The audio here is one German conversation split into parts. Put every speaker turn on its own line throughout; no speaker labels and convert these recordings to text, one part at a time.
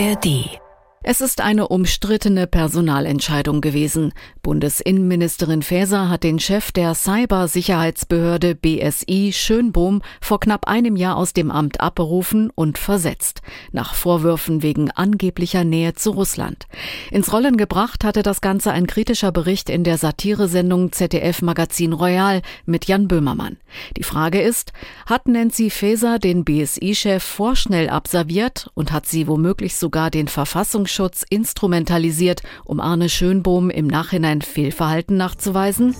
ARD es ist eine umstrittene Personalentscheidung gewesen. Bundesinnenministerin Faeser hat den Chef der Cybersicherheitsbehörde BSI Schönbohm vor knapp einem Jahr aus dem Amt abberufen und versetzt, nach Vorwürfen wegen angeblicher Nähe zu Russland. Ins Rollen gebracht hatte das Ganze ein kritischer Bericht in der Satiresendung ZDF Magazin Royal mit Jan Böhmermann. Die Frage ist, hat Nancy Faeser den BSI-Chef vorschnell abserviert und hat sie womöglich sogar den Verfassungs Verfassungsschutz instrumentalisiert, um Arne Schönbohm im Nachhinein Fehlverhalten nachzuweisen?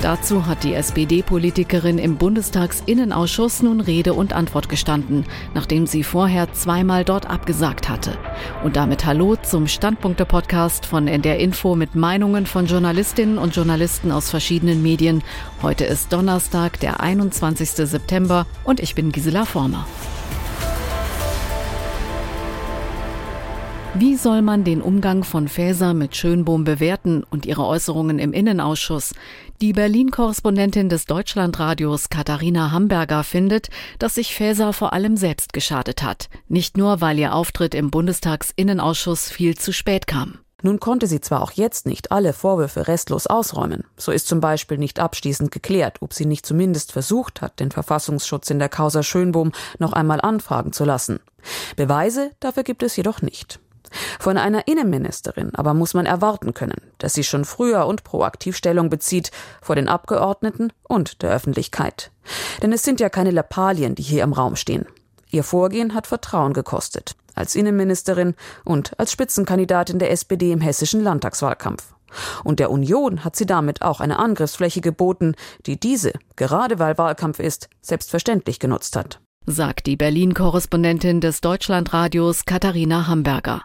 Dazu hat die SPD-Politikerin im Bundestagsinnenausschuss nun Rede und Antwort gestanden, nachdem sie vorher zweimal dort abgesagt hatte. Und damit Hallo zum Standpunkte-Podcast von NDR Info mit Meinungen von Journalistinnen und Journalisten aus verschiedenen Medien. Heute ist Donnerstag, der 21. September und ich bin Gisela Former. Wie soll man den Umgang von Faeser mit Schönbohm bewerten und ihre Äußerungen im Innenausschuss? Die Berlin-Korrespondentin des Deutschlandradios Katharina Hamburger findet, dass sich Faeser vor allem selbst geschadet hat. Nicht nur, weil ihr Auftritt im Bundestagsinnenausschuss viel zu spät kam.
Nun konnte sie zwar auch jetzt nicht alle Vorwürfe restlos ausräumen. So ist zum Beispiel nicht abschließend geklärt, ob sie nicht zumindest versucht hat, den Verfassungsschutz in der Causa Schönbohm noch einmal anfragen zu lassen. Beweise dafür gibt es jedoch nicht. Von einer Innenministerin aber muss man erwarten können, dass sie schon früher und proaktiv Stellung bezieht vor den Abgeordneten und der Öffentlichkeit. Denn es sind ja keine Lappalien, die hier im Raum stehen. Ihr Vorgehen hat Vertrauen gekostet, als Innenministerin und als Spitzenkandidatin der SPD im hessischen Landtagswahlkampf. Und der Union hat sie damit auch eine Angriffsfläche geboten, die diese, gerade weil Wahlkampf ist, selbstverständlich genutzt hat
sagt die Berlin-Korrespondentin des Deutschlandradios Katharina Hamburger.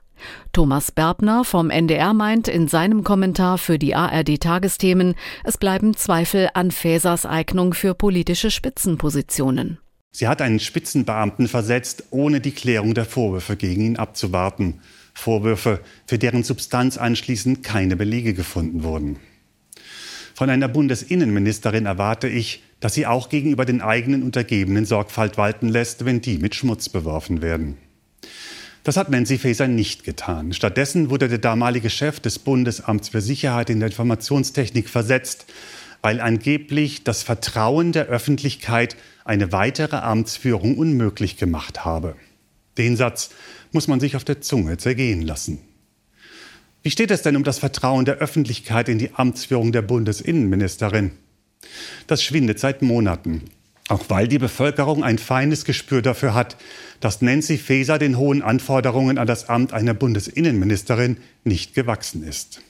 Thomas Berbner vom NDR meint in seinem Kommentar für die ARD-Tagesthemen, es bleiben Zweifel an Fäsers Eignung für politische Spitzenpositionen.
Sie hat einen Spitzenbeamten versetzt, ohne die Klärung der Vorwürfe gegen ihn abzuwarten. Vorwürfe, für deren Substanz anschließend keine Belege gefunden wurden. Von einer Bundesinnenministerin erwarte ich, dass sie auch gegenüber den eigenen Untergebenen Sorgfalt walten lässt, wenn die mit Schmutz beworfen werden. Das hat Nancy Faeser nicht getan. Stattdessen wurde der damalige Chef des Bundesamts für Sicherheit in der Informationstechnik versetzt, weil angeblich das Vertrauen der Öffentlichkeit eine weitere Amtsführung unmöglich gemacht habe. Den Satz muss man sich auf der Zunge zergehen lassen. Wie steht es denn um das Vertrauen der Öffentlichkeit in die Amtsführung der Bundesinnenministerin? Das schwindet seit Monaten. Auch weil die Bevölkerung ein feines Gespür dafür hat, dass Nancy Faeser den hohen Anforderungen an das Amt einer Bundesinnenministerin nicht gewachsen ist.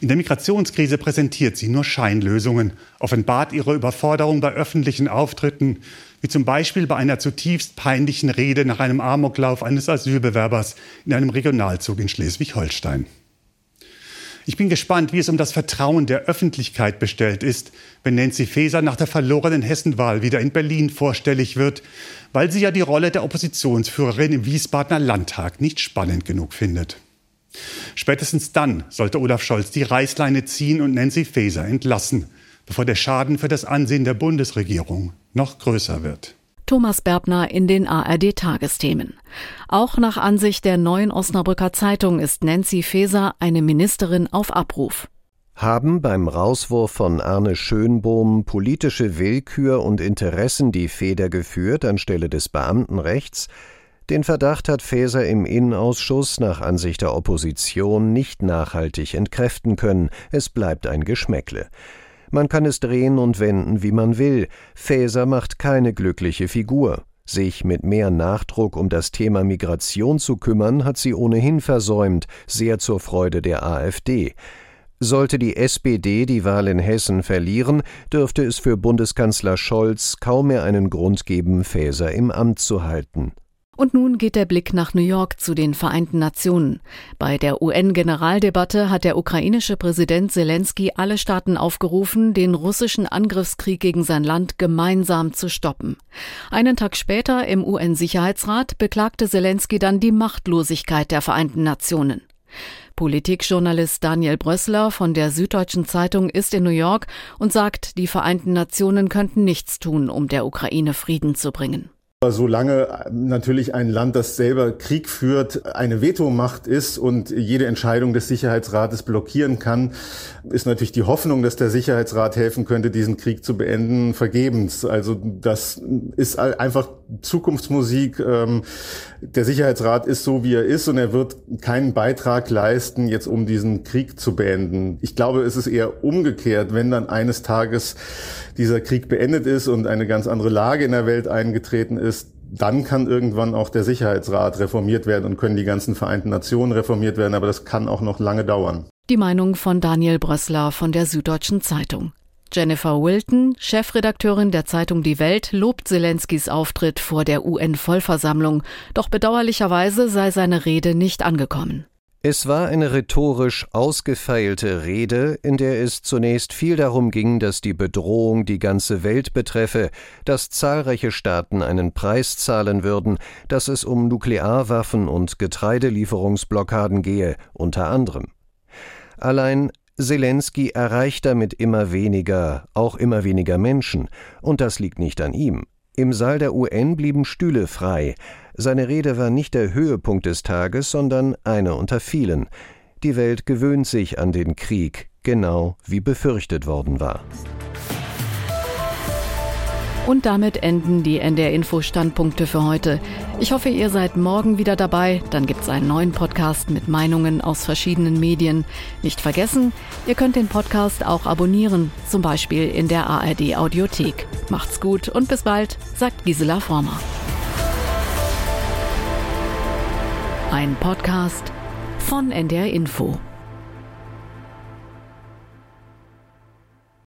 In der Migrationskrise präsentiert sie nur Scheinlösungen, offenbart ihre Überforderung bei öffentlichen Auftritten, wie zum Beispiel bei einer zutiefst peinlichen Rede nach einem Amoklauf eines Asylbewerbers in einem Regionalzug in Schleswig-Holstein. Ich bin gespannt, wie es um das Vertrauen der Öffentlichkeit bestellt ist, wenn Nancy Faeser nach der verlorenen Hessenwahl wieder in Berlin vorstellig wird, weil sie ja die Rolle der Oppositionsführerin im Wiesbadener Landtag nicht spannend genug findet. Spätestens dann sollte Olaf Scholz die Reißleine ziehen und Nancy Faeser entlassen, bevor der Schaden für das Ansehen der Bundesregierung noch größer wird.
Thomas Berbner in den ARD-Tagesthemen. Auch nach Ansicht der neuen Osnabrücker Zeitung ist Nancy Faeser eine Ministerin auf Abruf.
Haben beim Rauswurf von Arne Schönbohm politische Willkür und Interessen die Feder geführt anstelle des Beamtenrechts? Den Verdacht hat Faeser im Innenausschuss nach Ansicht der Opposition nicht nachhaltig entkräften können. Es bleibt ein Geschmäckle. Man kann es drehen und wenden, wie man will. Faeser macht keine glückliche Figur. Sich mit mehr Nachdruck um das Thema Migration zu kümmern, hat sie ohnehin versäumt, sehr zur Freude der AfD. Sollte die SPD die Wahl in Hessen verlieren, dürfte es für Bundeskanzler Scholz kaum mehr einen Grund geben, Faeser im Amt zu halten.
Und nun geht der Blick nach New York zu den Vereinten Nationen. Bei der UN-Generaldebatte hat der ukrainische Präsident Zelensky alle Staaten aufgerufen, den russischen Angriffskrieg gegen sein Land gemeinsam zu stoppen. Einen Tag später im UN-Sicherheitsrat beklagte Zelensky dann die Machtlosigkeit der Vereinten Nationen. Politikjournalist Daniel Brössler von der Süddeutschen Zeitung ist in New York und sagt, die Vereinten Nationen könnten nichts tun, um der Ukraine Frieden zu bringen.
Solange natürlich ein Land, das selber Krieg führt, eine Vetomacht ist und jede Entscheidung des Sicherheitsrates blockieren kann, ist natürlich die Hoffnung, dass der Sicherheitsrat helfen könnte, diesen Krieg zu beenden, vergebens. Also das ist einfach Zukunftsmusik. Ähm, der Sicherheitsrat ist so, wie er ist und er wird keinen Beitrag leisten, jetzt um diesen Krieg zu beenden. Ich glaube, es ist eher umgekehrt, wenn dann eines Tages dieser Krieg beendet ist und eine ganz andere Lage in der Welt eingetreten ist, dann kann irgendwann auch der Sicherheitsrat reformiert werden und können die ganzen Vereinten Nationen reformiert werden, aber das kann auch noch lange dauern.
Die Meinung von Daniel Brössler von der Süddeutschen Zeitung. Jennifer Wilton, Chefredakteurin der Zeitung Die Welt, lobt Zelenskys Auftritt vor der UN-Vollversammlung, doch bedauerlicherweise sei seine Rede nicht angekommen.
Es war eine rhetorisch ausgefeilte Rede, in der es zunächst viel darum ging, dass die Bedrohung die ganze Welt betreffe, dass zahlreiche Staaten einen Preis zahlen würden, dass es um Nuklearwaffen und Getreidelieferungsblockaden gehe, unter anderem. Allein Zelensky erreicht damit immer weniger, auch immer weniger Menschen, und das liegt nicht an ihm. Im Saal der UN blieben Stühle frei, seine Rede war nicht der Höhepunkt des Tages, sondern eine unter vielen. Die Welt gewöhnt sich an den Krieg, genau wie befürchtet worden war.
Und damit enden die NDR Info Standpunkte für heute. Ich hoffe, ihr seid morgen wieder dabei. Dann gibt es einen neuen Podcast mit Meinungen aus verschiedenen Medien. Nicht vergessen, ihr könnt den Podcast auch abonnieren, zum Beispiel in der ARD Audiothek. Macht's gut und bis bald, sagt Gisela Former. Ein Podcast von NDR Info.